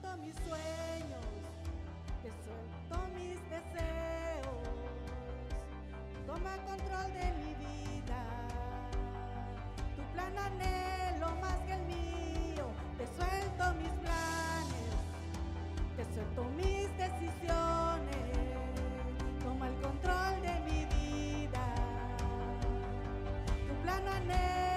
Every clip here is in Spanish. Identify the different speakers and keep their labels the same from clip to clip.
Speaker 1: suelto mis sueños, te suelto mis deseos. Toma control de mi vida, tu plan anhelo más que el mío. Te suelto mis planes, te suelto mis decisiones. Toma el control de mi vida, tu plan anhelo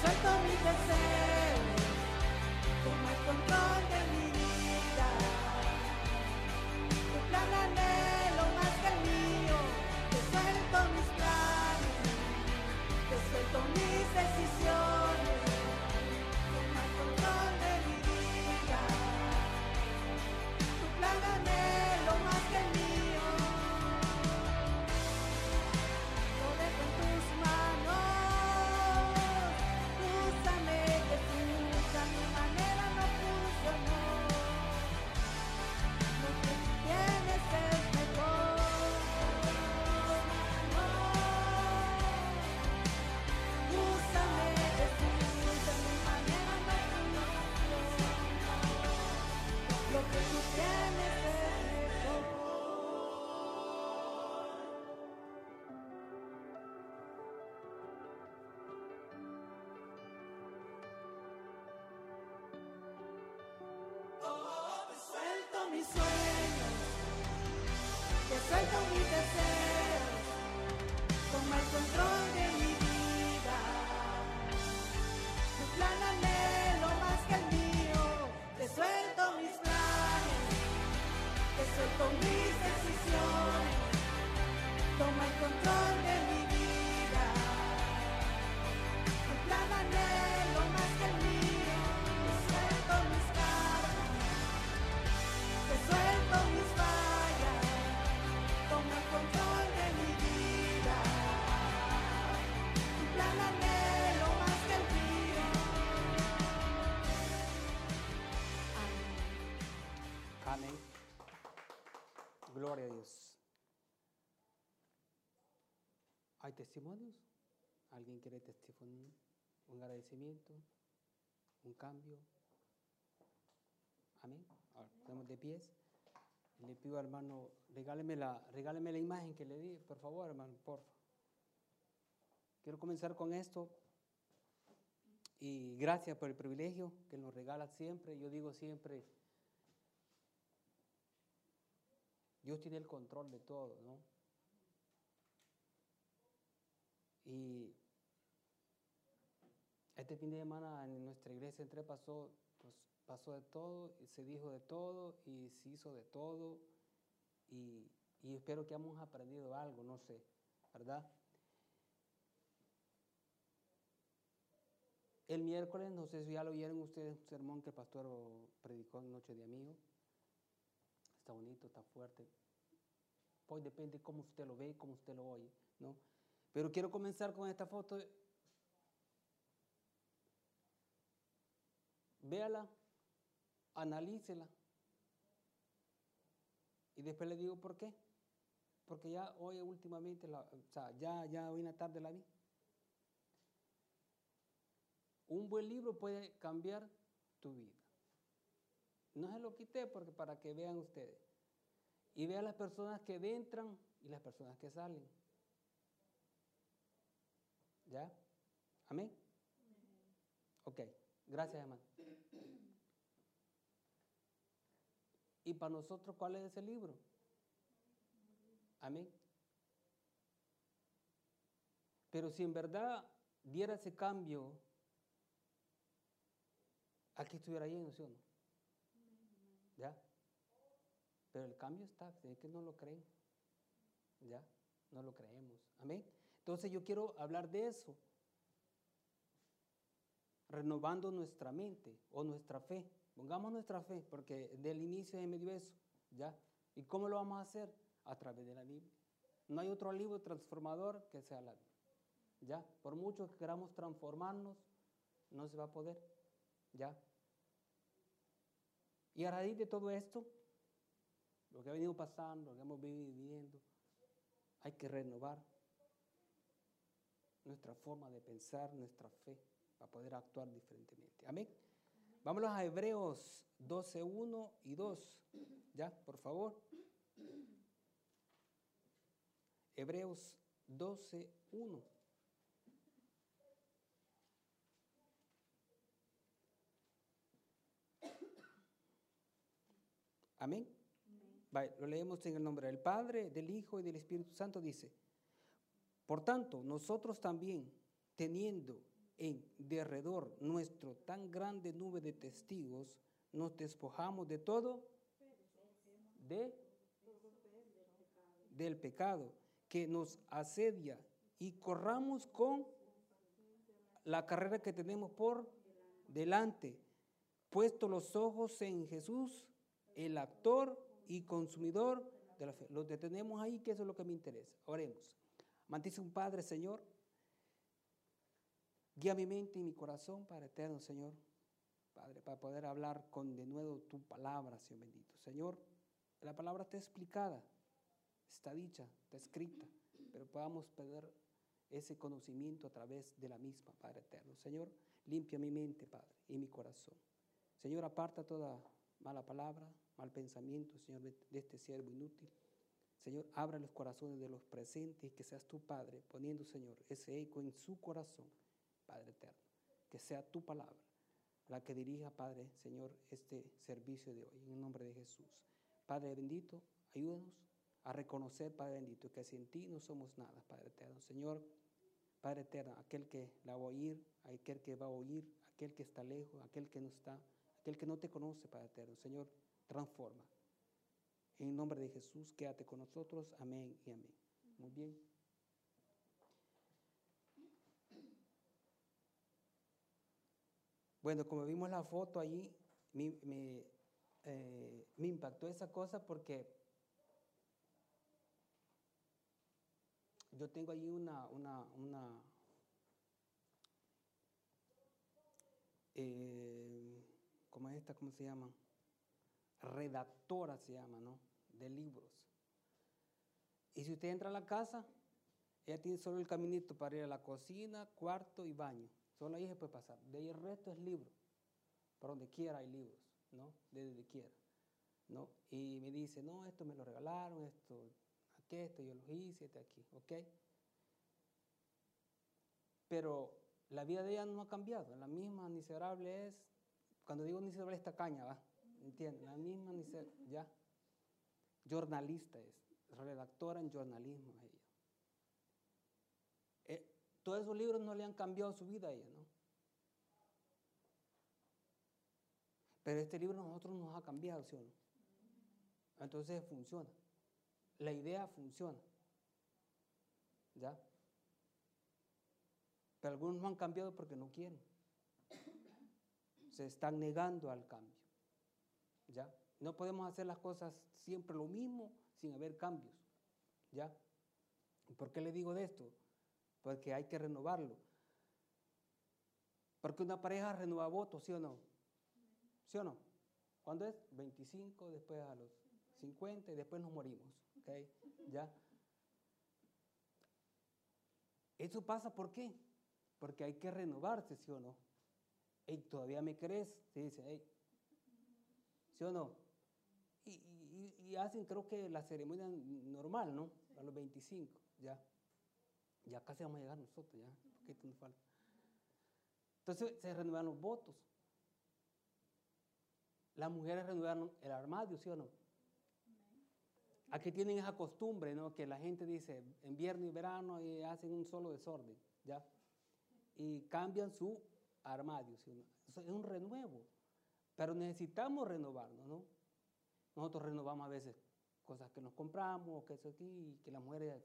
Speaker 1: suelto mis deseos. Toma el control de mi vida. Tu plan anhelo más que el mío. Te suelto mis planes. Te suelto mis decisiones.
Speaker 2: Testimonios? ¿Alguien quiere testimonio? ¿Un agradecimiento? ¿Un cambio? Amén. Ahora, estamos de pies. Le pido, hermano, regáleme la, regáleme la imagen que le di, por favor, hermano, por favor. Quiero comenzar con esto. Y gracias por el privilegio que nos regala siempre. Yo digo siempre, Dios tiene el control de todo, ¿no? Y este fin de semana en nuestra iglesia entre pasó, pues, pasó de todo, se dijo de todo y se hizo de todo. Y, y espero que hemos aprendido algo, no sé, ¿verdad? El miércoles, no sé si ya lo oyeron ustedes, un sermón que el pastor predicó en Noche de Amigos. Está bonito, está fuerte. Pues depende cómo usted lo ve, cómo usted lo oye, ¿no? Pero quiero comenzar con esta foto. Véala, analícela. Y después le digo por qué. Porque ya hoy últimamente, o sea, ya, ya hoy en la tarde la vi. Un buen libro puede cambiar tu vida. No se lo quité porque para que vean ustedes. Y vean las personas que entran y las personas que salen. ¿Ya? Amén. Ok, gracias hermano. ¿Y para nosotros cuál es ese libro? Amén. Pero si en verdad diera ese cambio aquí estuviera lleno, ¿sí o no? ¿Ya? Pero el cambio está, es que no lo creen. ¿Ya? No lo creemos. Amén. Entonces yo quiero hablar de eso. Renovando nuestra mente o nuestra fe. Pongamos nuestra fe, porque del inicio de medio eso. ¿Ya? ¿Y cómo lo vamos a hacer? A través de la Biblia. No hay otro libro transformador que sea la Biblia. ¿Ya? Por mucho que queramos transformarnos, no se va a poder. ¿Ya? Y a raíz de todo esto, lo que ha venido pasando, lo que hemos viviendo, hay que renovar nuestra forma de pensar, nuestra fe, para poder actuar diferentemente. Amén. Vámonos a Hebreos 12, 1 y 2. Ya, por favor. Hebreos 12, 1. Amén. lo leemos en el nombre del Padre, del Hijo y del Espíritu Santo. Dice, por tanto, nosotros también, teniendo en derredor nuestro tan grande nube de testigos, nos despojamos de todo, de, del pecado que nos asedia y corramos con la carrera que tenemos por delante, puesto los ojos en Jesús, el actor y consumidor de la fe. Los detenemos ahí, que eso es lo que me interesa. Oremos. Un Padre, Señor. Guía mi mente y mi corazón, Padre eterno, Señor. Padre, para poder hablar con de nuevo tu palabra, Señor bendito. Señor, la palabra está explicada, está dicha, está escrita, pero podamos perder ese conocimiento a través de la misma, Padre eterno. Señor, limpia mi mente, Padre, y mi corazón. Señor, aparta toda mala palabra, mal pensamiento, Señor, de este siervo inútil. Señor, abra los corazones de los presentes y que seas tu Padre, poniendo, Señor, ese eco en su corazón, Padre eterno. Que sea tu palabra la que dirija, Padre, Señor, este servicio de hoy, en el nombre de Jesús. Padre bendito, ayúdanos a reconocer, Padre bendito, que sin ti no somos nada, Padre eterno. Señor, Padre eterno, aquel que la va a oír, aquel que va a oír, aquel que está lejos, aquel que no está, aquel que no te conoce, Padre eterno. Señor, transforma. En nombre de Jesús, quédate con nosotros. Amén y amén. Muy bien. Bueno, como vimos la foto allí, me, eh, me impactó esa cosa porque yo tengo allí una, una, una eh, ¿cómo es esta? ¿Cómo se llama? Redactora se llama, ¿no? De libros. Y si usted entra a la casa, ella tiene solo el caminito para ir a la cocina, cuarto y baño. Solo ahí se puede pasar. De ahí el resto es libro. Por donde quiera hay libros, ¿no? De donde quiera. ¿no? Y me dice, no, esto me lo regalaron, esto, aquí, esto yo lo hice, este aquí, ¿ok? Pero la vida de ella no ha cambiado. La misma miserable es, cuando digo miserable es tacaña, ¿va? ¿Entiendes? La misma ni se, ya. Jornalista es, redactora en jornalismo ella. Eh, todos esos libros no le han cambiado su vida a ella, ¿no? Pero este libro a nosotros nos ha cambiado, ¿sí o no? Entonces funciona. La idea funciona. ¿Ya? Pero algunos no han cambiado porque no quieren. Se están negando al cambio. ¿Ya? No podemos hacer las cosas siempre lo mismo sin haber cambios, ¿ya? ¿Por qué le digo de esto? Porque hay que renovarlo. Porque una pareja renueva votos, ¿sí o no? ¿Sí o no? ¿Cuándo es? 25, después a los 50 y después nos morimos, ¿ok? ¿Ya? Eso pasa ¿por qué? Porque hay que renovarse, ¿sí o no? Y todavía me crees, se dice, hey, ¿Sí o no? Y, hacen, creo que la ceremonia normal, ¿no? A los 25, ya. Ya casi vamos a llegar nosotros, ya. Un poquito nos falta. Entonces se renuevan los votos. Las mujeres renuevan el armario, ¿sí o no? Aquí tienen esa costumbre, ¿no? Que la gente dice, invierno y verano y hacen un solo desorden, ¿ya? Y cambian su armario, ¿sí o no? es un renuevo. Pero necesitamos renovarnos, ¿no? Nosotros renovamos a veces cosas que nos compramos, que eso aquí, que las mujeres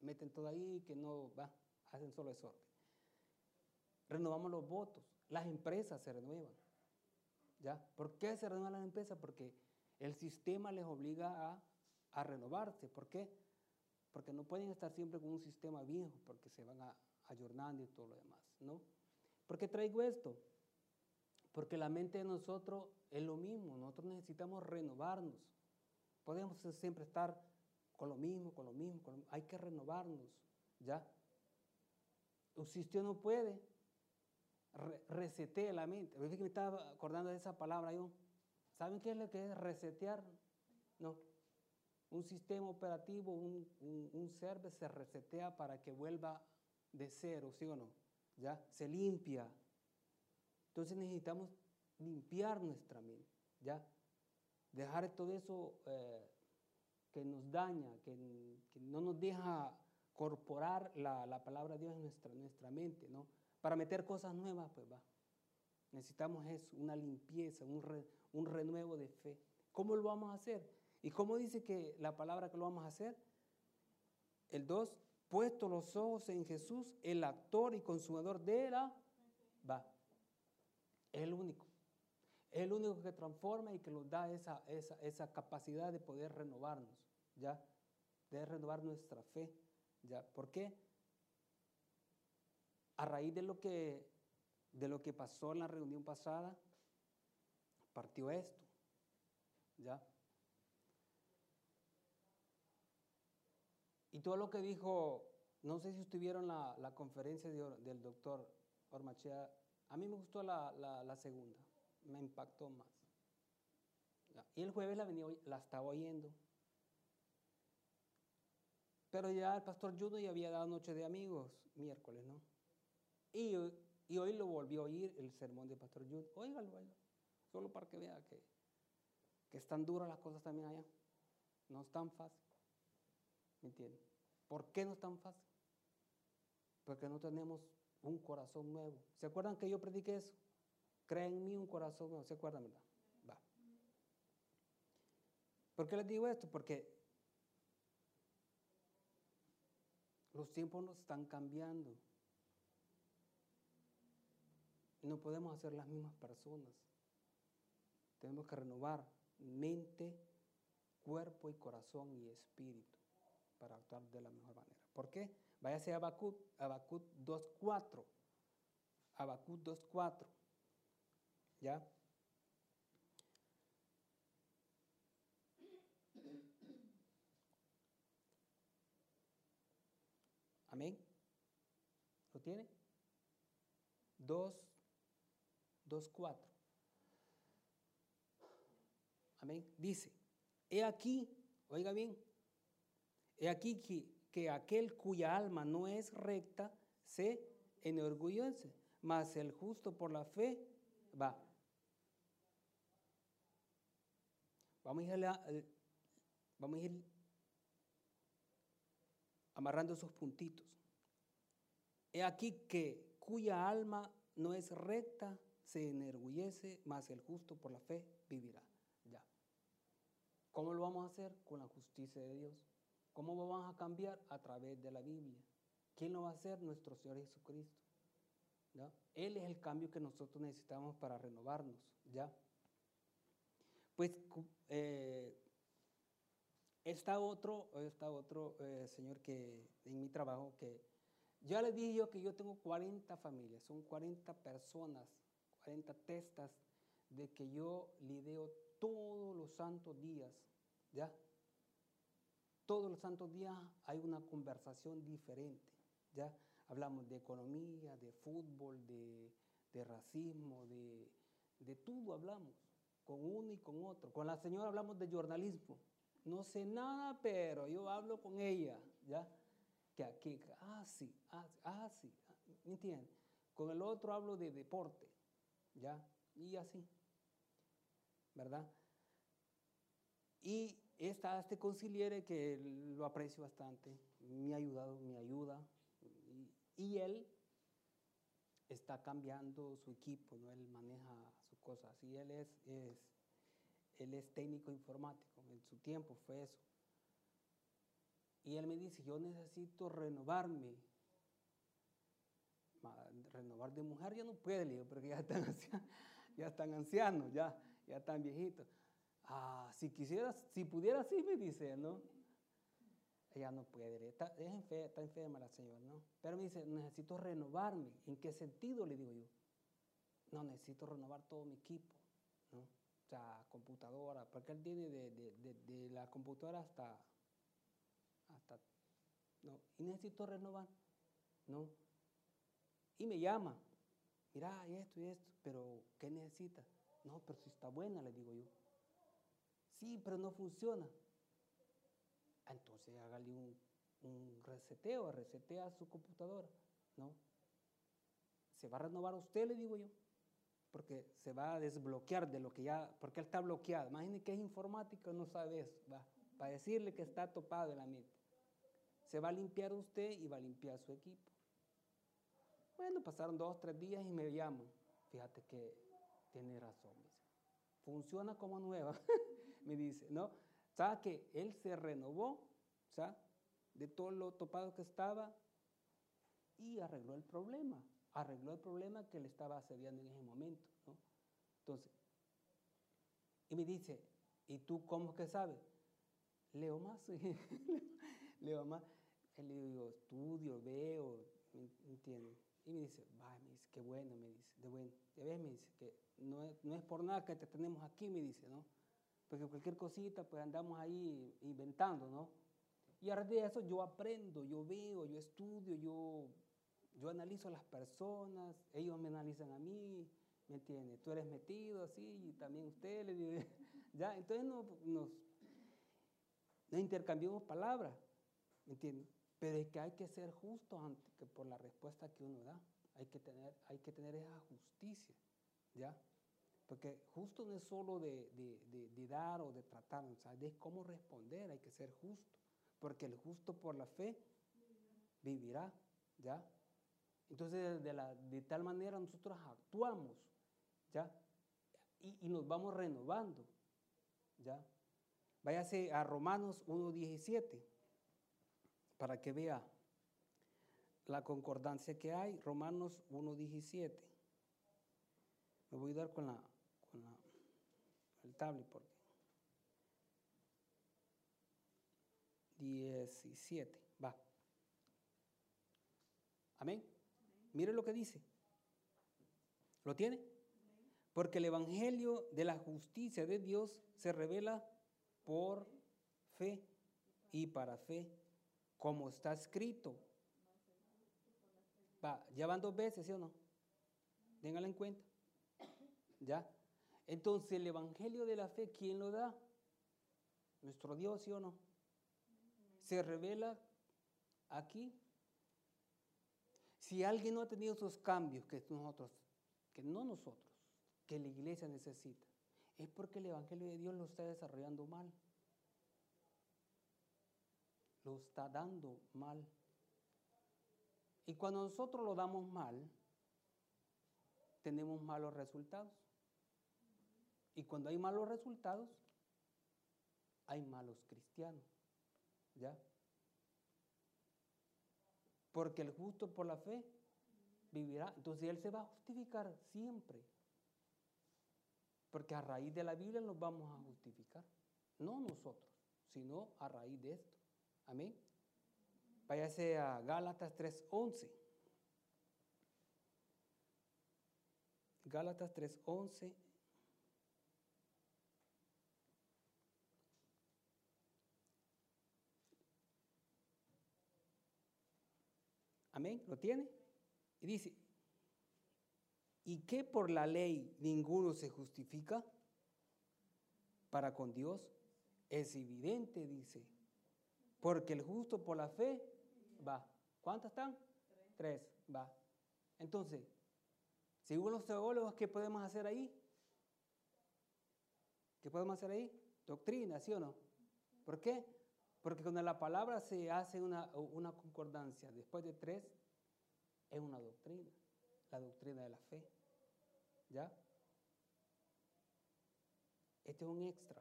Speaker 2: meten todo ahí, que no, va, hacen solo eso. Renovamos los votos, las empresas se renuevan. ¿Ya? ¿Por qué se renuevan las empresas? Porque el sistema les obliga a, a renovarse. ¿Por qué? Porque no pueden estar siempre con un sistema viejo, porque se van a, ayornando y todo lo demás, ¿no? ¿Por qué traigo esto? Porque la mente de nosotros es lo mismo, nosotros necesitamos renovarnos. Podemos siempre estar con lo mismo, con lo mismo, con lo mismo. hay que renovarnos, ¿ya? Si usted no puede, resete la mente. Me estaba acordando de esa palabra. ¿Saben qué es lo que es resetear? No. Un sistema operativo, un, un, un server se resetea para que vuelva de cero, ¿sí o no? ¿Ya? Se limpia. Entonces necesitamos limpiar nuestra mente, ¿ya? Dejar todo eso eh, que nos daña, que, no nos deja corporar la, la, palabra de Dios en nuestra, nuestra mente, ¿no? Para meter cosas nuevas, pues va. Necesitamos eso, una limpieza, un, re, un renuevo de fe. ¿Cómo lo vamos a hacer? ¿Y cómo dice que la palabra que lo vamos a hacer? El 2, puesto los ojos en Jesús, el actor y consumador de la va. El único. El único que transforma y que nos da esa, esa, capacidad de poder renovarnos, ¿ya? De renovar nuestra fe, ¿ya? ¿Por qué? A raíz de lo que, de lo que pasó en la reunión pasada, partió esto, ¿ya? Y todo lo que dijo, no sé si estuvieron la, la conferencia de, del doctor Ormachea, a mí me gustó la, la, la segunda, me impactó más. Y el jueves la, venía, la estaba oyendo. Pero ya el pastor Juno ya había dado noche de amigos, miércoles, ¿no? Y, hoy lo volvió a oír el sermón del pastor Juno. Óigalo, óigalo. Solo para que vea que, que están duras las cosas también allá. No es tan fácil. ¿Me entienden? ¿Por qué no es tan fácil? Porque no tenemos un corazón nuevo. ¿Se acuerdan que yo prediqué eso? Crea en mí un corazón nuevo. ¿Se acuerdan, verdad? Va. ¿Por qué les digo esto? Porque los tiempos nos están cambiando. No podemos hacer las mismas personas. Tenemos que renovar mente, cuerpo y corazón y espíritu para actuar de la mejor manera. ¿Por qué? Váyase a Habacuc, Habacuc 2.4. Habacuc 2.4. ¿Ya? Amén. ¿Lo tiene? 2, 2, 4. Amén. Dice, he aquí, oiga bien, he aquí que, que aquel cuya alma no es recta se enorgullece, mas el justo por la fe va. Vamos a ir, a, ir amarrando esos puntitos. He aquí que cuya alma no es recta se enorgullece, mas el justo por la fe vivirá. Ya. ¿Cómo lo vamos a hacer? Con la justicia de Dios. ¿Cómo vamos a cambiar? A través de la Biblia. ¿Quién lo va a hacer? Nuestro Señor Jesucristo. Él es el cambio que nosotros necesitamos para renovarnos. ¿ya? Pues eh, está otro, está otro eh, señor que en mi trabajo que ya le dije yo que yo tengo 40 familias, son 40 personas, 40 testas de que yo lidio todos los santos días, ¿ya? Todos los santos días hay una conversación diferente, ¿ya? Hablamos de economía, de fútbol, de, racismo, de, de todo hablamos, con uno y con otro. Con la señora hablamos de jornalismo. No sé nada, pero yo hablo con ella, ¿ya? Que aquí, ah, sí, ah, ah sí, ¿me entiendes? Con el otro hablo de deporte, ¿ya? Y así, ¿verdad? Y esta, este conciliere que lo aprecio bastante, me ha ayudado, me ayuda, y, él está cambiando su equipo, ¿no? Él maneja sus cosas. Y él es, es, él es técnico informático. En su tiempo fue eso. Y él me dice, yo necesito renovarme. Renovar de mujer ya no puede, le digo, porque ya están, ya están ancianos, ya, ya están viejitos. Ah, si quisiera, si pudiera sí, me dice, ¿no? Ella no puede, está, está enferma la señora, ¿no? Pero me dice, necesito renovarme. ¿En qué sentido? Le digo yo. No, necesito renovar todo mi equipo, ¿no? O sea, computadora, porque él tiene de, de, de, la computadora hasta, hasta, ¿no? Y necesito renovar, ¿no? Y me llama, mira, y esto y esto, pero ¿qué necesita? No, pero si está buena, le digo yo. Sí, pero no funciona. Entonces hágale un, reseteo, resetea su computadora, ¿no? Se va a renovar usted, le digo yo, porque se va a desbloquear de lo que ya, porque él está bloqueado. Imagine que es informático, no sabe eso, va, para decirle que está topado en la mente. Se va a limpiar usted y va a limpiar su equipo. Bueno, pasaron dos, tres días y me llaman. Fíjate que tiene razón, dice. Funciona como nueva, me dice, ¿no? ¿Sabe que él se renovó, ¿sabe? De todo lo topado que estaba y arregló el problema. Arregló el problema que le estaba asediando en ese momento, ¿no? Entonces, y me dice, ¿y tú cómo que sabes? Leo más, leo más. Él le digo, estudio, veo, ¿entiendes? Y me dice, va, me dice, qué bueno, me dice, de bueno. Ya ves, me dice, que no es, no es por nada que te tenemos aquí, me dice, ¿no? Porque cualquier cosita pues andamos ahí inventando, ¿no? Y a de eso yo aprendo, yo veo, yo estudio, yo, yo analizo a las personas, ellos me analizan a mí, ¿me entiendes? Tú eres metido así y también usted, le digo, ya, entonces nos, nos, nos intercambiamos palabras, ¿me entiendes? Pero es que hay que ser justo antes que por la respuesta que uno da, hay que tener, hay que tener esa justicia, ¿ya? Porque justo no es solo de, dar o de tratar, o sea, es cómo responder, hay que ser justo. Porque el justo por la fe vivirá, ¿ya? Entonces, de, la, de tal manera nosotros actuamos, ¿ya? Y, y nos vamos renovando, ¿ya? Váyase a Romanos 1.17 para que vea la concordancia que hay. Romanos 1.17. Me voy a dar con la, el tablet porque 17, va. Amén. Mire lo que dice. ¿Lo tiene? Porque el Evangelio de la justicia de Dios se revela por fe y para fe, como está escrito. Va, ya van dos veces, ¿sí o no? Téngalo en cuenta. ¿Ya? Entonces, el Evangelio de la fe, ¿quién lo da? Nuestro Dios, ¿sí o no? Se revela aquí. Si alguien no ha tenido esos cambios que nosotros, que no nosotros, que la iglesia necesita, es porque el Evangelio de Dios lo está desarrollando mal. Lo está dando mal. Y cuando nosotros lo damos mal, tenemos malos resultados. Y cuando hay malos resultados, hay malos cristianos. ¿Ya? Porque el justo por la fe vivirá. Entonces Él se va a justificar siempre. Porque a raíz de la Biblia nos vamos a justificar. No nosotros, sino a raíz de esto. Amén. Váyase a Gálatas 3.11. Gálatas 3.11 Amén, ¿lo tiene? Y dice, ¿y qué por la ley ninguno se justifica? Para con Dios es evidente, dice, porque el justo por la fe va. ¿Cuántas están? Tres, va. Entonces, según los teólogos, ¿qué podemos hacer ahí? ¿Qué podemos hacer ahí? Doctrina, ¿sí o no? ¿Por qué? Porque cuando la palabra se hace una, concordancia después de tres, es una doctrina. la doctrina de la fe. ¿Ya? Este es un extra.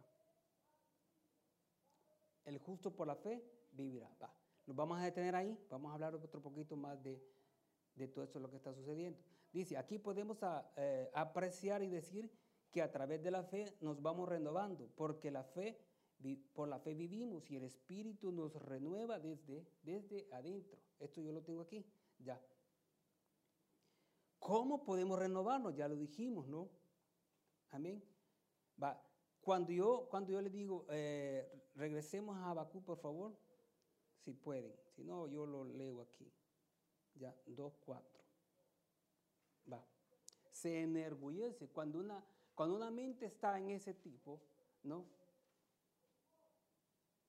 Speaker 2: El justo por la fe vivirá. Nos vamos a detener ahí, vamos a hablar otro poquito más de, de todo esto lo que está sucediendo. Dice, aquí podemos a, eh, apreciar y decir que a través de la fe nos vamos renovando, porque la fe, por la fe vivimos y el Espíritu nos renueva desde, desde adentro. Esto yo lo tengo aquí, ya. ¿Cómo podemos renovarnos? Ya lo dijimos, ¿no? Amén. Va. Cuando yo, cuando yo le digo, eh, regresemos a Abacú, por favor, si pueden. Si no, yo lo leo aquí. Ya, 2.4. Va. Se enorgullece cuando una, cuando una mente está en ese tipo, ¿no?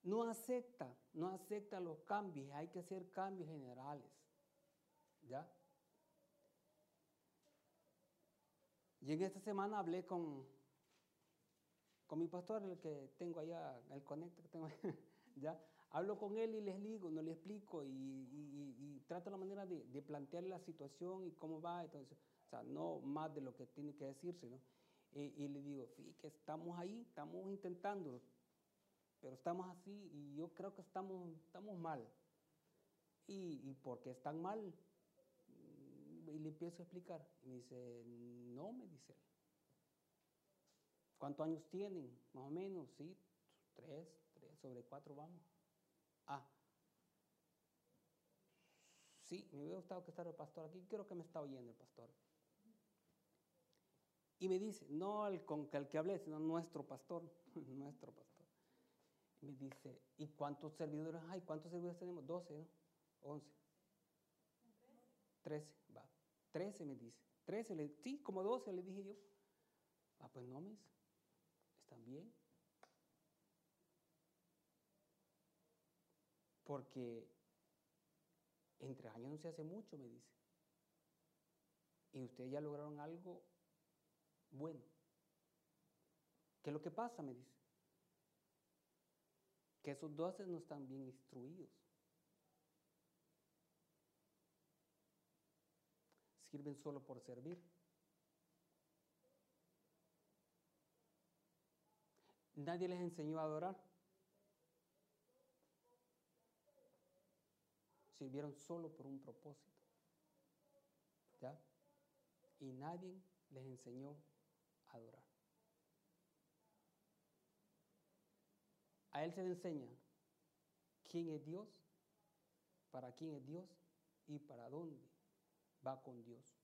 Speaker 2: No acepta, no acepta los cambios, hay que hacer cambios generales. ¿Ya? Y en esta semana hablé con, con mi pastor, el que tengo allá, el conecto que tengo, ¿ya? Hablo con él y les digo, no le explico y, y, trato la manera de, de, plantear la situación y cómo va. Entonces, o sea, no más de lo que tiene que decirse, ¿no? Y, le digo, que estamos ahí, estamos intentando, pero estamos así y yo creo que estamos, estamos mal. ¿Y, y por qué están mal? Y le empiezo a explicar. Y me dice, no, me dice él. ¿Cuántos años tienen? Más o menos, sí, tres, tres, sobre cuatro vamos. Ah. Sí, me hubiera gustado que estara el pastor aquí. Creo que me está oyendo el pastor. Y me dice, no el con el que hablé, sino nuestro pastor, nuestro pastor. Me dice, ¿y cuántos servidores hay? ¿Cuántos servidores tenemos? 12, ¿no? 11. 13, va. 13 me dice. 13, le, sí, como 12 le dije yo. Ah, pues no, mis. ¿Están bien? Porque entre años no se hace mucho, me dice. Y ustedes ya lograron algo bueno. ¿Qué es lo que pasa? Me dice. Que esos doce no están bien instruidos. Sirven solo por servir. Nadie les enseñó a adorar. sirvieron solo por un propósito. ¿Ya? Y nadie les enseñó a adorar. A él se le enseña quién es Dios, para quién es Dios y para dónde va con Dios.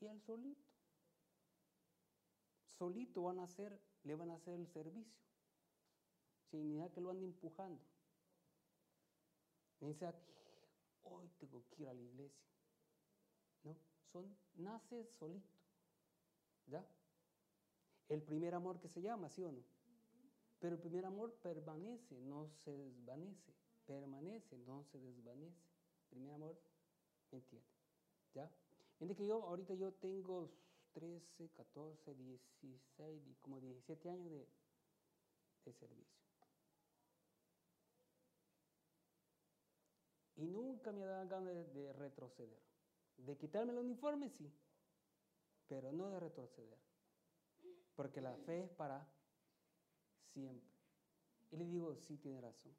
Speaker 2: Y él solito. Solito van a hacer, le van a hacer el servicio. Sin necesidad que lo ande empujando. Dice, hoy tengo que ir a la iglesia. ¿No? Son, nace solito. ¿Ya? El primer amor que se llama, ¿sí o no? Pero el primer amor permanece, no se desvanece. Permanece, no se desvanece. Primer amor, ¿me entiende? ¿Ya? Miren que yo, ahorita yo tengo 13, 14, 16, como 17 años de, servicio. Y nunca me dado ganas de, retroceder. De quitarme el uniforme, sí, pero no de retroceder. Porque la fe es para siempre. Y le digo, sí, tiene razón.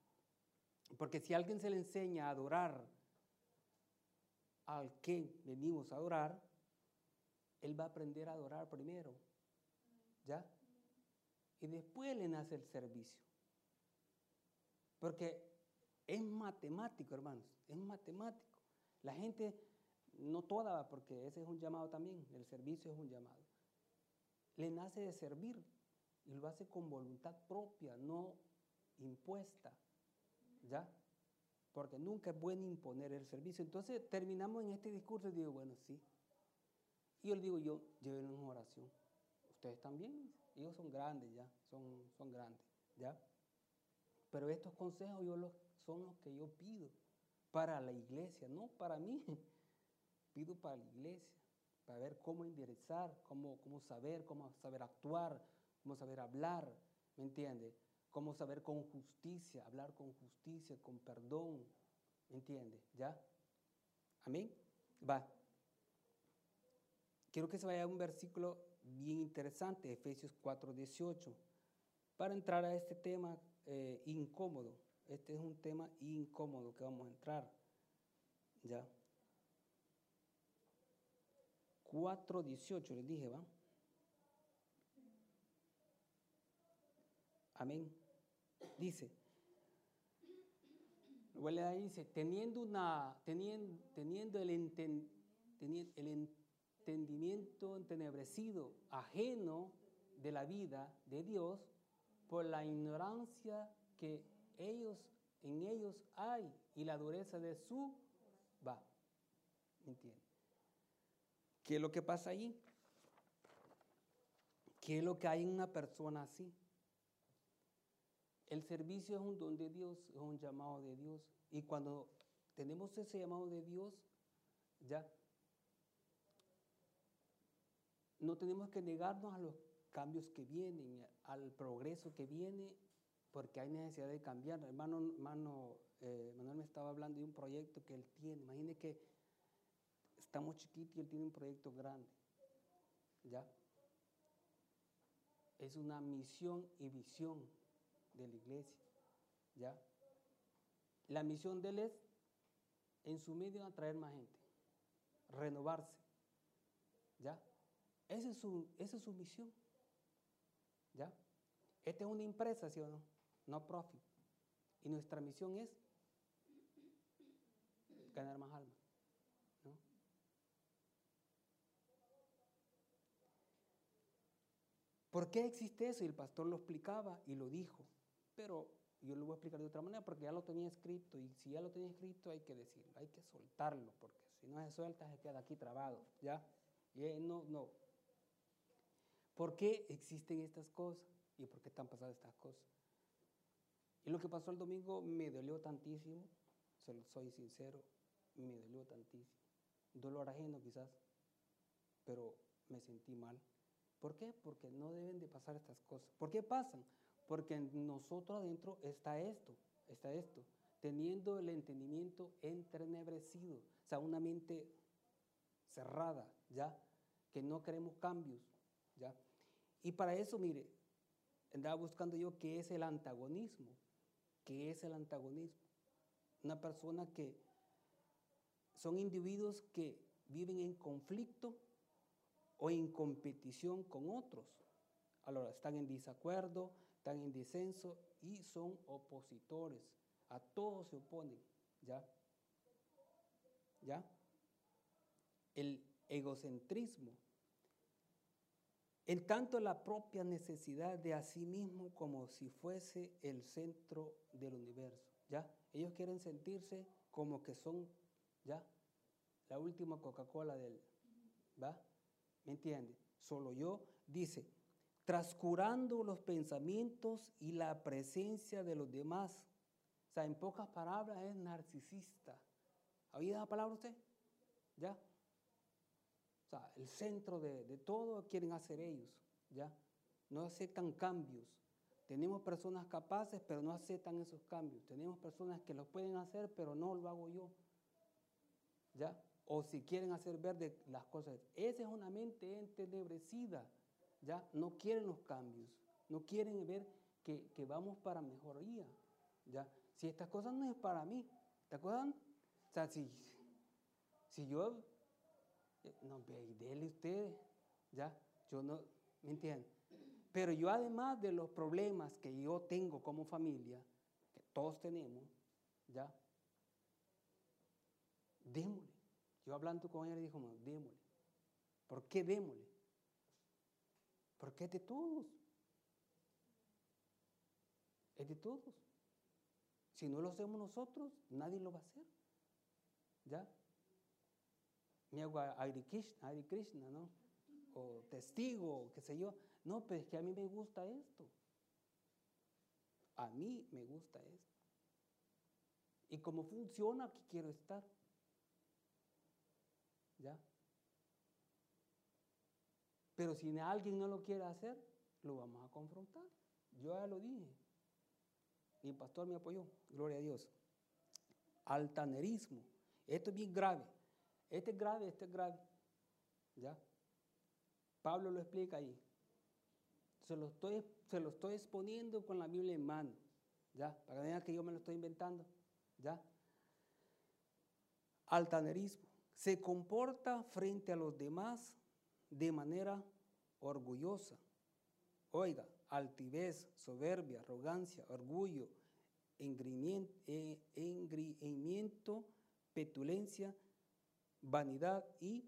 Speaker 2: Porque si alguien se le enseña a adorar al que venimos a adorar, él va a aprender a adorar primero. ¿Ya? Y después le nace el servicio. Porque es matemático, hermanos, es matemático. La gente, no toda, porque ese es un llamado también, el servicio es un llamado. Le nace de servir y lo hace con voluntad propia, no impuesta. ¿Ya? Porque nunca es bueno imponer el servicio. Entonces terminamos en este discurso y digo, bueno, sí. Y yo le digo, yo, lleven una oración. Ustedes también, ellos son grandes ya, son, son grandes, ¿ya? Pero estos consejos yo los son los que yo pido para la iglesia, no para mí. Pido para la iglesia, para ver cómo enderezar, cómo, cómo saber, cómo saber actuar, cómo saber hablar, ¿me entiende? Cómo saber con justicia, hablar con justicia, con perdón, ¿me entiende? ¿Ya? Amén. Va. quiero que se vaya a un versículo bien interesante, Efesios 4, 18, para entrar a este tema eh, incómodo. Este es un tema incómodo que vamos a entrar. ¿Ya? 4, 18, les dije, ¿va? Amén. Dice, huele ahí, dice, teniendo, una, teniendo, teniendo el, entendimiento entenebrecido, ajeno de la vida de Dios, por la ignorancia que ellos, en ellos hay y la dureza de su va. ¿Entiende? ¿Qué es lo que pasa ahí? ¿Qué es lo que hay en una persona así? El servicio es un don de Dios, es un llamado de Dios. Y cuando tenemos ese llamado de Dios, ya no tenemos que negarnos a los cambios que vienen, al progreso que viene, porque hay necesidad de cambiar. Hermano, hermano eh, Manuel me estaba hablando de un proyecto que él tiene. Imagine que estamos chiquitos y él tiene un proyecto grande. ¿Ya? Es una misión y visión de la iglesia. ¿Ya? La misión de él es, en su medio, atraer más gente, renovarse. ¿Ya? Esa es su, esa es su misión. ¿Ya? Esta es una empresa, ¿sí o no? No profit. Y nuestra misión es ganar más almas. ¿Por qué existe eso? Y el pastor lo explicaba y lo dijo. Pero yo lo voy a explicar de otra manera porque ya lo tenía escrito. Y si ya lo tenía escrito, hay que decirlo, hay que soltarlo. Porque si no se suelta, se queda aquí trabado. ¿Ya? Y no, no, ¿Por qué existen estas cosas? ¿Y por qué están pasando estas cosas? Y lo que pasó el domingo me dolió tantísimo, soy sincero, me dolió tantísimo. Dolor ajeno quizás, pero me sentí mal. ¿Por qué? Porque no deben de pasar estas cosas. ¿Por qué pasan? Porque en nosotros adentro está esto, está esto, teniendo el entendimiento entrenebrecido, o sea, una mente cerrada, ¿ya? Que no queremos cambios, ¿ya? Y para eso, mire, andaba buscando yo qué es el antagonismo. ¿Qué es el antagonismo? Una persona que son individuos que viven en conflicto o en competición con otros. Ahora, están en desacuerdo, están en disenso y son opositores. A todos se oponen, ¿ya? ¿Ya? El egocentrismo en tanto la propia necesidad de a sí mismo como si fuese el centro del universo, ¿ya? Ellos quieren sentirse como que son, ¿ya? La última Coca-Cola del, ¿va? ¿Me entiende? Solo yo, dice, trascurando los pensamientos y la presencia de los demás. O sea, en pocas palabras es narcisista. ¿Ha oído la palabra usted? ¿Ya? O sea, el centro de, todo quieren hacer ellos, ¿ya? No aceptan cambios. Tenemos personas capaces, pero no aceptan esos cambios. Tenemos personas que los pueden hacer, pero no lo hago yo, ¿ya? O si quieren hacer ver de las cosas. Esa es una mente entenebrecida, ¿ya? No quieren los cambios, no quieren ver que, que vamos para mejoría, ¿ya? Si estas cosas no es para mí, ¿te acuerdan? O sea, si, si yo no, dele usted, ya, yo no, ¿me entiende? Pero yo además de los problemas que yo tengo como familia, que todos tenemos, ya, démosle. Yo hablando con ella dijo, démosle. ¿Por qué démosle? Porque es de todos. Es de todos. Si no lo hacemos nosotros, nadie lo va a hacer. ¿Ya? me hago Hare Krishna, Krishna, ¿no? O testigo, qué sé yo. No, pero es que a mí me gusta esto. A mí me gusta esto. Y como funciona, aquí quiero estar. ¿Ya? Pero si alguien no lo quiere hacer, lo vamos a confrontar. Yo ya lo dije. Mi pastor me apoyó. Gloria a Dios. Altanerismo. Esto es bien grave. Este es grave, este es grave. ¿Ya? Pablo lo explica ahí. Se lo estoy, se lo estoy exponiendo con la Biblia en mano. ¿Ya? Para que vean que yo me lo estoy inventando. ¿Ya? Altanerismo. Se comporta frente a los demás de manera orgullosa. Oiga, altivez, soberbia, arrogancia, orgullo, engreimiento, petulencia, vanidad y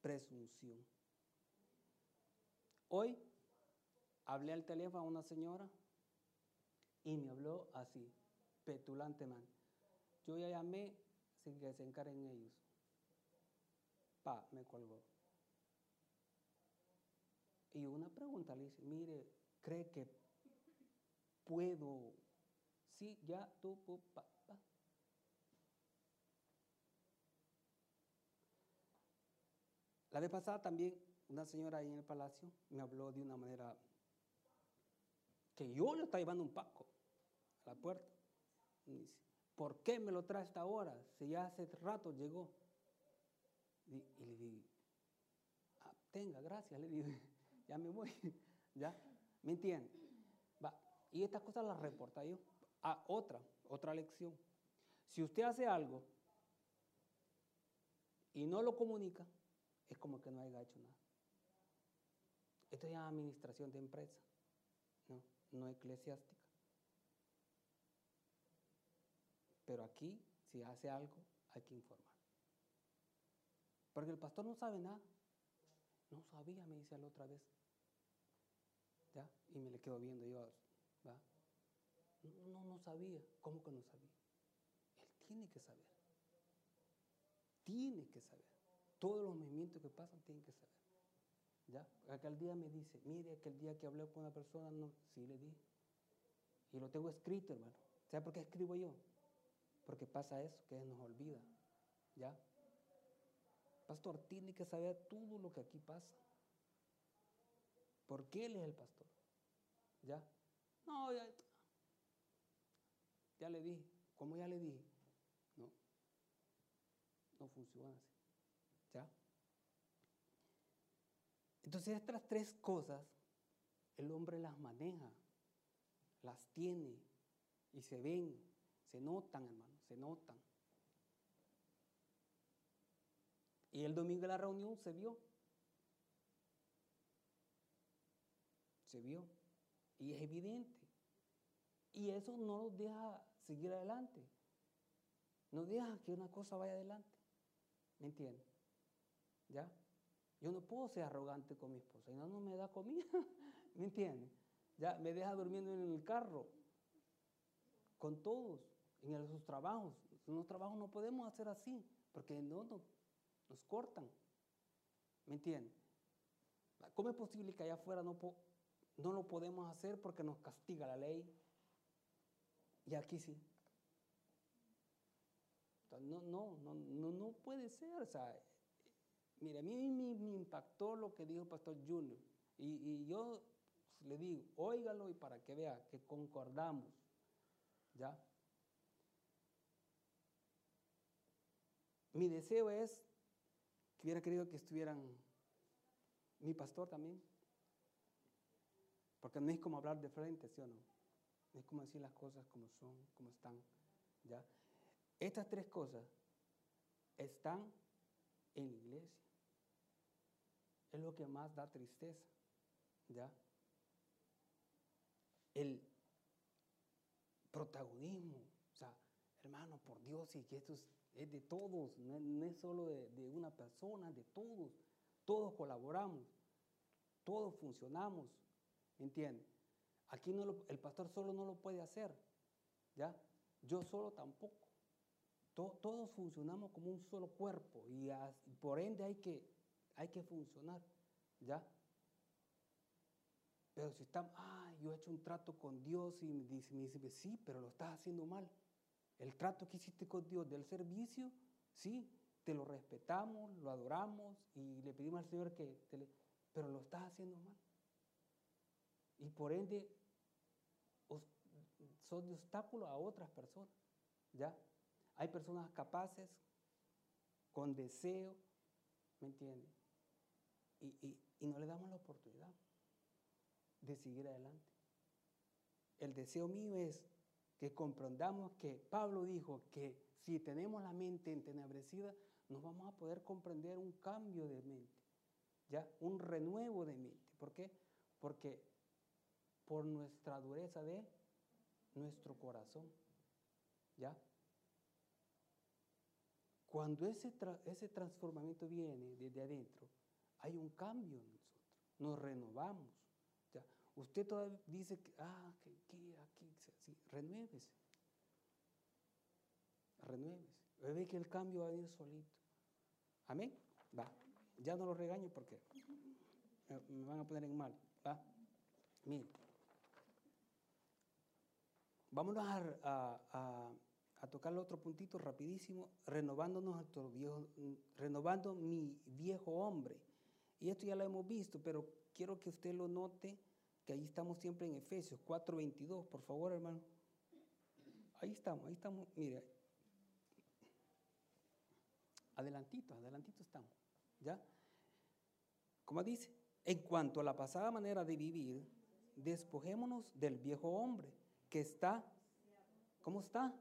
Speaker 2: presunción. Hoy hablé al teléfono a una señora y me habló así, petulantemente. Yo ya llamé sin que se encarguen ellos. Pa, me colgó. Y una pregunta le dice, mire, ¿cree que puedo? Sí, ya, tú, pa. La vez pasada también una señora ahí en el palacio me habló de una manera que yo le estaba llevando un paco a la puerta. Y dice, ¿por qué me lo trae esta hora? Si ya hace rato llegó. Y, le digo, ah, tenga, gracias, le digo ya me voy, ¿ya? ¿Me entiende? Va. Y estas cosas las reporta yo. Ah, otra, otra lección. Si usted hace algo y no lo comunica, es como que no haya hecho nada. Esto es administración de empresa, no, no eclesiástica. Pero aquí, si hace algo, hay que informar. Porque el pastor no sabe nada. No sabía, me dice la otra vez. ¿Ya? Y me le quedo viendo yo, ¿va? No, no sabía. ¿Cómo que no sabía? Él tiene que saber. Tiene que saber. Todos los movimientos que pasan tienen que saber. ¿Ya? Aquel día me dice, mire, aquel día que hablé con una persona, no, sí le dije. Y lo tengo escrito, hermano. ¿Sabe por qué escribo yo? Porque pasa eso, que nos olvida. ¿Ya? Pastor, tiene que saber todo lo que aquí pasa. ¿Por qué él es el pastor? ¿Ya? No, ya, ya le dije, como ya le dije, no, no funciona así. ¿Ya? Entonces estas tres cosas, el hombre las maneja, las tiene y se ven, se notan, hermano, se notan. Y el domingo de la reunión se vio. Se vio. Y es evidente. Y eso no nos deja seguir adelante. No deja que una cosa vaya adelante. ¿Me entiendes? ¿Ya? Yo no puedo ser arrogante con mi esposa. Y no, no me da comida. ¿Me entiendes? Ya me deja durmiendo en el carro. Con todos. En sus trabajos. En los trabajos no podemos hacer así. Porque no, no nos cortan. ¿Me entiendes? ¿Cómo es posible que allá afuera no, no lo podemos hacer porque nos castiga la ley? Y aquí sí. No, no, no, no, no puede ser. O sea, mire, a mí me, impactó lo que dijo el pastor Junior. Y, y yo le digo, óigalo y para que vea que concordamos. ¿Ya? Mi deseo es hubiera querido que estuvieran mi pastor también. Porque no es como hablar de frente, ¿sí o no? es como decir las cosas como son, como están. ¿ya? Estas tres cosas están en la iglesia. Es lo que más da tristeza. ¿ya? El protagonismo. O sea, hermano, por Dios, y que esto es, de todos, no es, solo de, una persona, de todos. Todos colaboramos, todos funcionamos. ¿Entiendes? Aquí no el pastor solo no lo puede hacer, ¿ya? Yo solo tampoco. todos funcionamos como un solo cuerpo y, por ende hay que, hay que funcionar, ¿ya? Pero si estamos, ah, yo he hecho un trato con Dios y me dice, me dice, sí, pero lo estás haciendo mal. El trato que hiciste con Dios del servicio, sí, te lo respetamos, lo adoramos y le pedimos al Señor que, te pero lo estás haciendo mal y por ende son de obstáculo a otras personas. ¿Ya? Hay personas capaces, con deseo, ¿me entiendes? Y, y no le damos la oportunidad de seguir adelante. El deseo mío es que comprendamos que Pablo dijo que si tenemos la mente entenebrecida, nos vamos a poder comprender un cambio de mente, ya un renuevo de mente. ¿Por qué? Porque por nuestra dureza de nuestro corazón, ¿ya? Cuando ese, ese transformamiento viene desde adentro, hay un cambio en nosotros, nos renovamos. ¿ya? Usted todavía dice que, ah, que sí, renuévese. Renuévese. Ve que el cambio va a venir solito. Amén. Va. Ya no lo regaño porque me van a poner en mal. Va. Mire. Vámonos a a tocar otro puntito rapidísimo, renovándonos nuestro viejo, renovando mi viejo hombre. Y esto ya lo hemos visto, pero quiero que usted lo note, que ahí estamos siempre en Efesios 4:22, por favor, hermano. Ahí estamos, ahí estamos, mire. Adelantito, adelantito estamos, ¿ya? Como dice, en cuanto a la pasada manera de vivir, despojémonos del viejo hombre que está, ¿cómo está?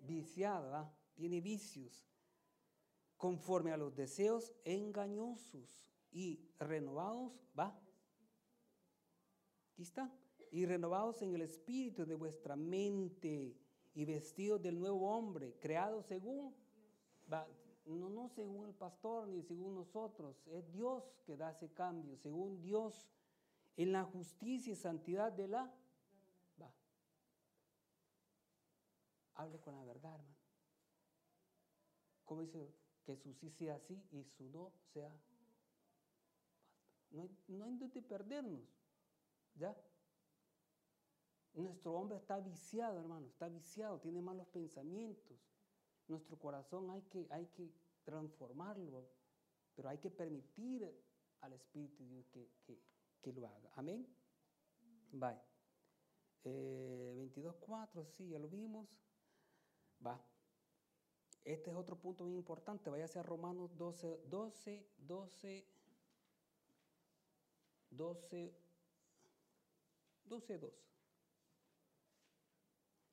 Speaker 2: viciada, tiene vicios, conforme a los deseos engañosos y renovados, va. Aquí está. Y renovados en el espíritu de vuestra mente y vestidos del nuevo hombre, creado según, va, no, no según el pastor ni según nosotros, es Dios que da ese cambio, según Dios, en la justicia y santidad de la hable con la verdad, hermano. Como dice que su sí sea sí y su no sea. No hay, no hay donde perdernos. ¿Ya? Nuestro hombre está viciado, hermano, está viciado, tiene malos pensamientos. Nuestro corazón hay que, hay que transformarlo, pero hay que permitir al Espíritu de Dios que, lo haga. Amén. Bye. Eh, 22.4, sí, ya lo vimos. Va. Este es otro punto muy importante. Vaya a Romanos 12, 12, 12, 12, 12, 2.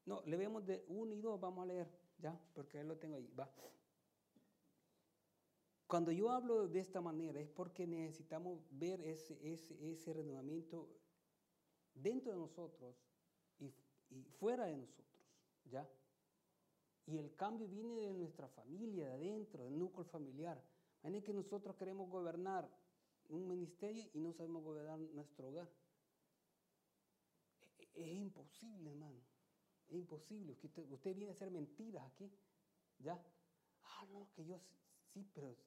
Speaker 2: No, le vemos de 1 y 2, vamos a leer, ya, porque lo tengo ahí. Va. Cuando yo hablo de esta manera es porque necesitamos ver ese, ese, ese renovamiento dentro de nosotros y, y fuera de nosotros, ¿ya? Y el cambio viene de nuestra familia, de adentro, del núcleo familiar. Imagínense que nosotros queremos gobernar un ministerio y no sabemos gobernar nuestro hogar. E, e, es, imposible, hermano. Es imposible. Usted, viene a hacer mentiras aquí. ¿Ya? Ah, no, que yo sí, pero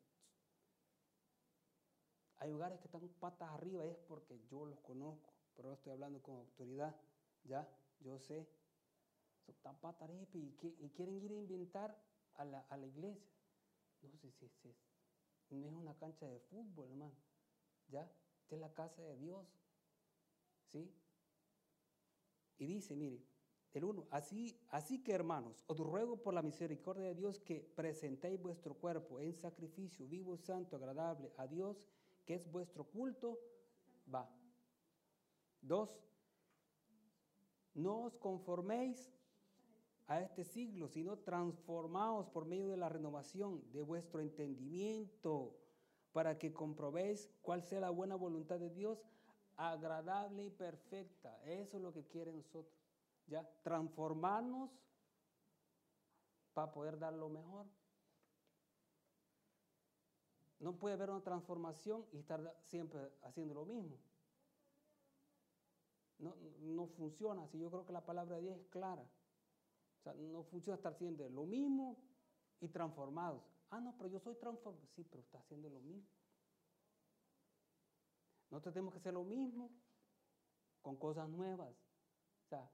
Speaker 2: hay hogares que están patas arriba, es porque yo los conozco, pero estoy hablando con autoridad. ¿Ya? Yo sé están y, y quieren ir a inventar a la, iglesia. No sé si no es una cancha de fútbol, hermano. ¿Ya? Esta es la casa de Dios. ¿Sí? Y dice, mire, el uno, así, así que hermanos, os ruego por la misericordia de Dios que presentéis vuestro cuerpo en sacrificio vivo, santo, agradable a Dios, que es vuestro culto. Va. Dos, no os conforméis a este siglo, sino transformados por medio de la renovación de vuestro entendimiento, para que comprobéis cuál sea la buena voluntad de Dios, agradable y perfecta. Eso es lo que quiere nosotros. ¿Ya? Transformarnos para poder dar lo mejor. No puede haber una transformación y estar siempre haciendo lo mismo. No, no funciona así. Yo creo que la palabra de Dios es clara sea, no funciona estar haciendo lo mismo y transformados. Ah, no, pero yo soy transformado. Sí, pero está haciendo lo mismo. Nosotros tenemos que hacer lo mismo con cosas nuevas. O sea,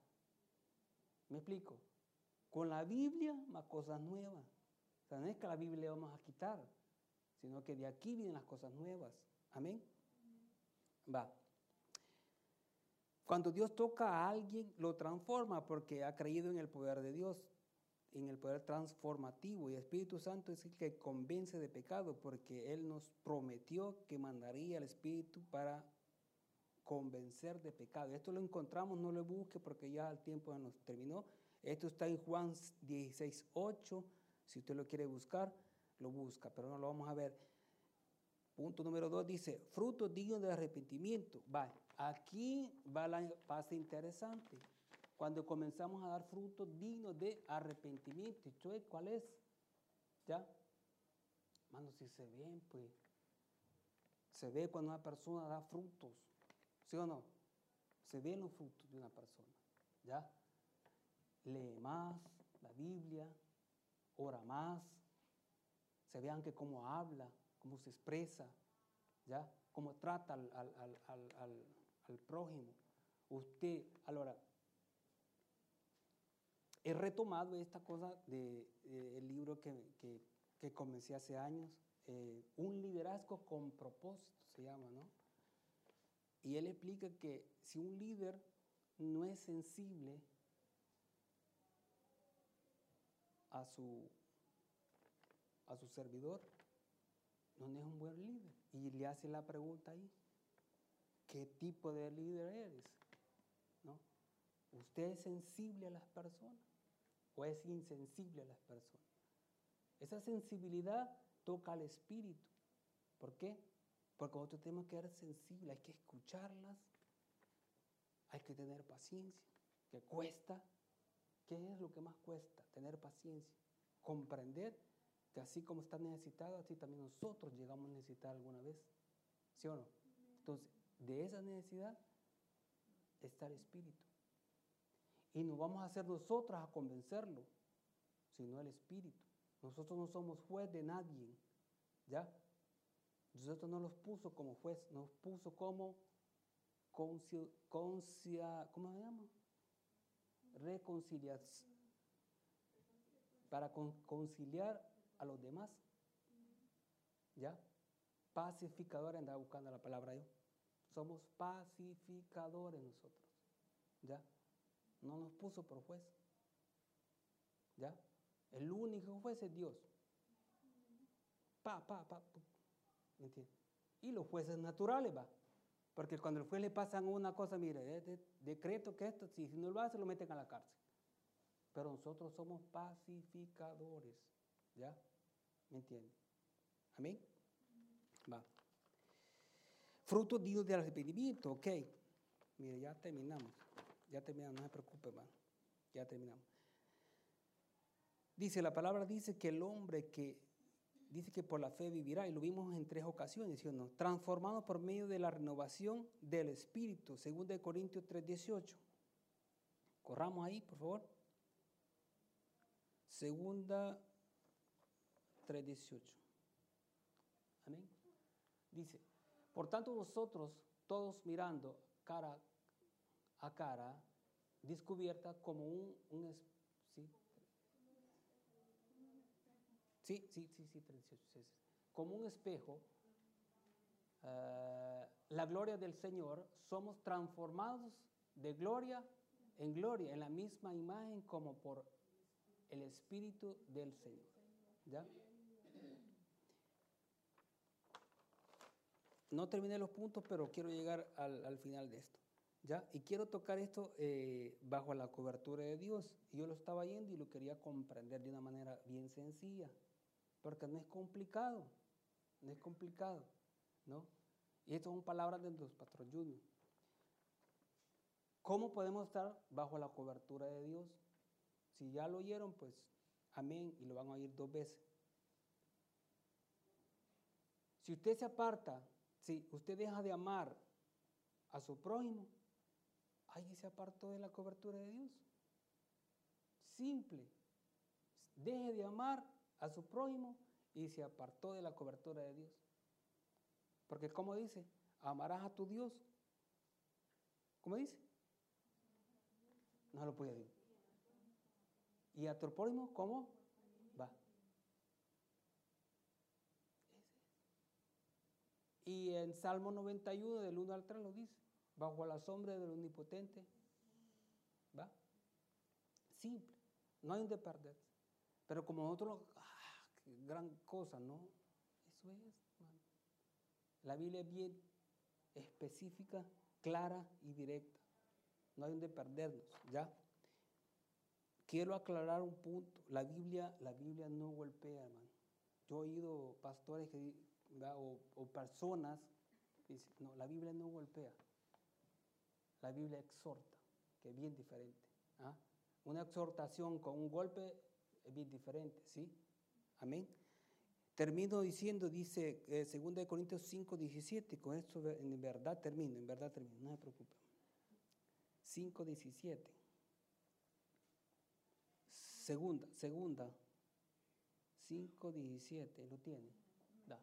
Speaker 2: me explico. Con la Biblia, más cosas nuevas. O sea, no es que la Biblia vamos a quitar, sino que de aquí vienen las cosas nuevas. Amén. Va. Cuando Dios toca a alguien, lo transforma porque ha creído en el poder de Dios. en el poder transformativo y el Espíritu Santo es el que convence de pecado porque Él nos prometió que mandaría al Espíritu para convencer de pecado. Esto lo encontramos, no lo busque porque ya el tiempo nos terminó. Esto está en Juan 16, 8. Si usted lo quiere buscar, lo busca, pero no lo vamos a ver. Punto número 2 dice, fruto digno de arrepentimiento. Va, aquí va la parte interesante cuando comenzamos a dar frutos dignos de arrepentimiento. ¿Y cuál es? ¿Ya? Mano, si se ven, pues, se ve cuando una persona da frutos, ¿sí o no? Se ven los frutos de una persona, ¿ya? Lee más la Biblia, ora más, se vean que cómo habla, cómo se expresa, ¿ya? Cómo trata al, prójimo. Usted, ahora, He retomado esta cosa del de, libro que, que, que, comencé hace años, eh, Un liderazgo con propósito se llama, ¿no? Y él explica que si un líder no es sensible a su, a su servidor, no es un buen líder. Y le hace la pregunta ahí, ¿qué tipo de líder eres? ¿No? ¿Usted es sensible a las personas? o es insensible a las personas. Esa sensibilidad toca al espíritu. ¿Por qué? Porque nosotros tenemos que ser sensibles, hay que escucharlas, hay que tener paciencia, que cuesta. ¿Qué es lo que más cuesta? Tener paciencia, comprender que así como está necesitado, así también nosotros llegamos a necesitar alguna vez. ¿Sí o no? Entonces, de esa necesidad está el espíritu. Y no vamos a hacer nosotros a convencerlo, sino el Espíritu. Nosotros no somos juez de nadie, ¿ya? Nosotros no los puso como juez, nos puso como concia, ¿cómo se llama? Reconciliación. Para conciliar a los demás. ¿Ya? Pacificadores, andaba buscando la palabra yo. Somos pacificadores nosotros. ¿Ya? No nos puso por juez. ¿Ya? El único juez es Dios. Pa, pa, pa. ¿Me entiendes? Y los jueces naturales, va. Porque cuando el juez le pasan una cosa, mire, decreto que esto, si no lo hace, lo meten a la cárcel. Pero nosotros somos pacificadores. ¿Ya? ¿Me entiende? Amén. Va. Fruto Dios del arrepentimiento, ok. Mire, ya terminamos. Ya terminamos, no se preocupe, hermano. Ya terminamos. Dice, la palabra dice que el hombre que dice que por la fe vivirá, y lo vimos en tres ocasiones, ¿sí no? Transformado por medio de la renovación del Espíritu, según de Corintios 3:18. Corramos ahí, por favor. Segunda 3:18. Amén. Dice, por tanto vosotros, todos mirando cara a cara, descubierta como un. Sí, sí, sí, sí, como un espejo, uh, la gloria del Señor, somos transformados de gloria en gloria, en la misma imagen como por el Espíritu del Señor. ¿Ya? No terminé los puntos, pero quiero llegar al, al final de esto. ¿Ya? Y quiero tocar esto eh, bajo la cobertura de Dios. Yo lo estaba yendo y lo quería comprender de una manera bien sencilla, porque no es complicado, no es complicado, ¿no? Y estas son palabras de los Pastor Junior. ¿Cómo podemos estar bajo la cobertura de Dios? Si ya lo oyeron, pues amén, y lo van a oír dos veces. Si usted se aparta, si usted deja de amar a su prójimo, ahí se apartó de la cobertura de Dios. Simple. Deje de amar a su prójimo y se apartó de la cobertura de Dios. Porque como dice, amarás a tu Dios. ¿Cómo dice? No lo puede decir. ¿Y a tu prójimo cómo? Va. Y en Salmo 91, del 1 al 3 lo dice bajo la sombra del omnipotente. ¿Va? Simple. No hay de perder. Pero como nosotros, gran cosa, ¿no? Eso es, hermano. La Biblia es bien específica, clara y directa. No hay donde perdernos, ¿ya? Quiero aclarar un punto. La Biblia, la Biblia no golpea, hermano. Yo he oído pastores que, o personas que dicen, no, la Biblia no golpea. La Biblia exhorta, que es bien diferente. ¿ah? Una exhortación con un golpe es bien diferente, ¿sí? Amén. Termino diciendo, dice eh, 2 Corintios 5, 17, con esto en verdad termino, en verdad termino, no se preocupen. 5, 17. Segunda, segunda, 5, 17, lo tiene. Da.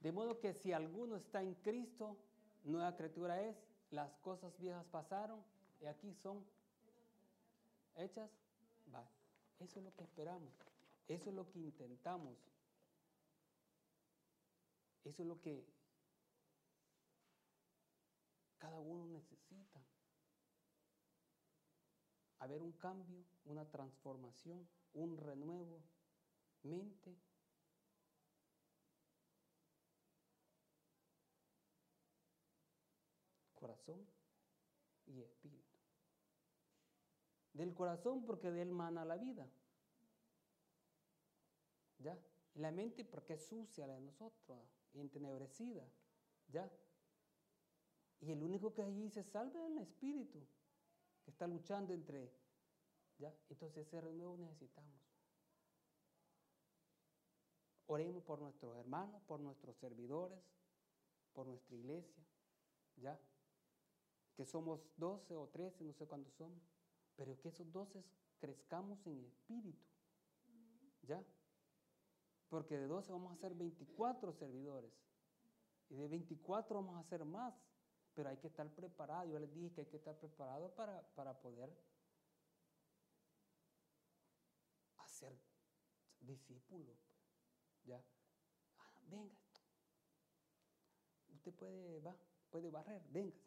Speaker 2: De modo que si alguno está en Cristo, nueva criatura es, las cosas viejas pasaron y aquí son hechas. Eso es lo que esperamos, eso es lo que intentamos, eso es lo que cada uno necesita. Haber un cambio, una transformación, un renuevo, mente. Corazón y espíritu. Del corazón porque de él mana la vida. ¿Ya? La mente porque es sucia la de nosotros, entenebrecida. ¿Ya? Y el único que allí se salva es el espíritu, que está luchando entre. ¿Ya? Entonces ese renuevo necesitamos. Oremos por nuestros hermanos, por nuestros servidores, por nuestra iglesia. ¿Ya? Que somos 12 o 13, no sé cuántos somos pero que esos doce crezcamos en espíritu. ¿Ya? Porque de 12 vamos a ser 24 servidores. Y de 24 vamos a hacer más. Pero hay que estar preparado. Yo les dije que hay que estar preparado para, para poder hacer discípulos. ¿Ya? Ah, venga. Usted puede, va, puede barrer, venga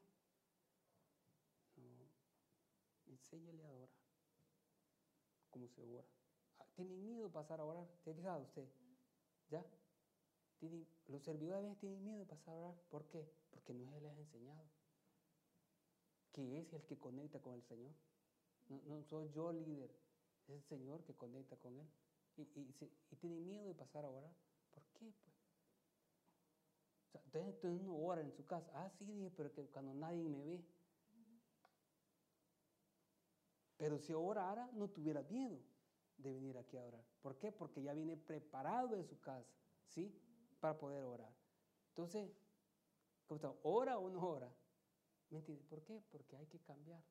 Speaker 2: enséñale a orar. Como se ora. Ah, ¿Tienen miedo pasar a orar? ¿Te ha fijado usted? ¿Ya? ¿Tienen, los servidores a veces tienen miedo de pasar a orar. ¿Por qué? Porque no se les ha enseñado. Que es el que conecta con el Señor. No, no soy yo líder, es el Señor que conecta con Él. Y, y, y tienen miedo de pasar a orar. ¿Por qué? Pues? Entonces, entonces uno ora en su casa. Ah, sí, dije, pero que cuando nadie me ve. Pero si orara, no tuviera miedo de venir aquí a orar. ¿Por qué? Porque ya viene preparado en su casa, ¿sí? Para poder orar. Entonces, ¿cómo está? ¿Ora o no ora? ¿Me entiendes? ¿Por qué? Porque hay que cambiar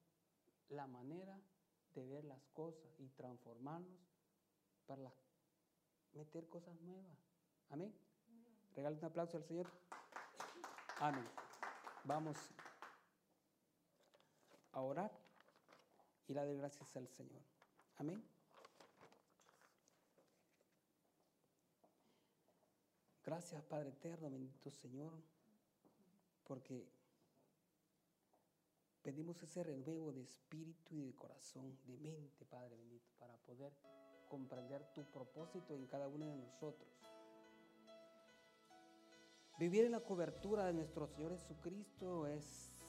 Speaker 2: la manera de ver las cosas y transformarnos para meter cosas nuevas. Amén. Regale un aplauso al Señor. Amén. Vamos a orar y la de gracias al Señor. Amén. Gracias Padre eterno, bendito Señor, porque pedimos ese renuevo de espíritu y de corazón, de mente, Padre bendito, para poder comprender tu propósito en cada uno de nosotros. Vivir en la cobertura de nuestro Señor Jesucristo es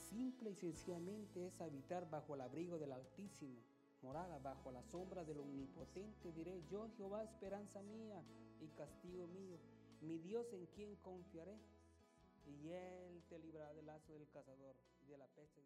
Speaker 2: simple y sencillamente es habitar bajo el abrigo del Altísimo, morada bajo la sombra del Omnipotente. Diré, yo Jehová, esperanza mía y castigo mío, mi Dios en quien confiaré, y Él te librará del lazo del cazador y de la peste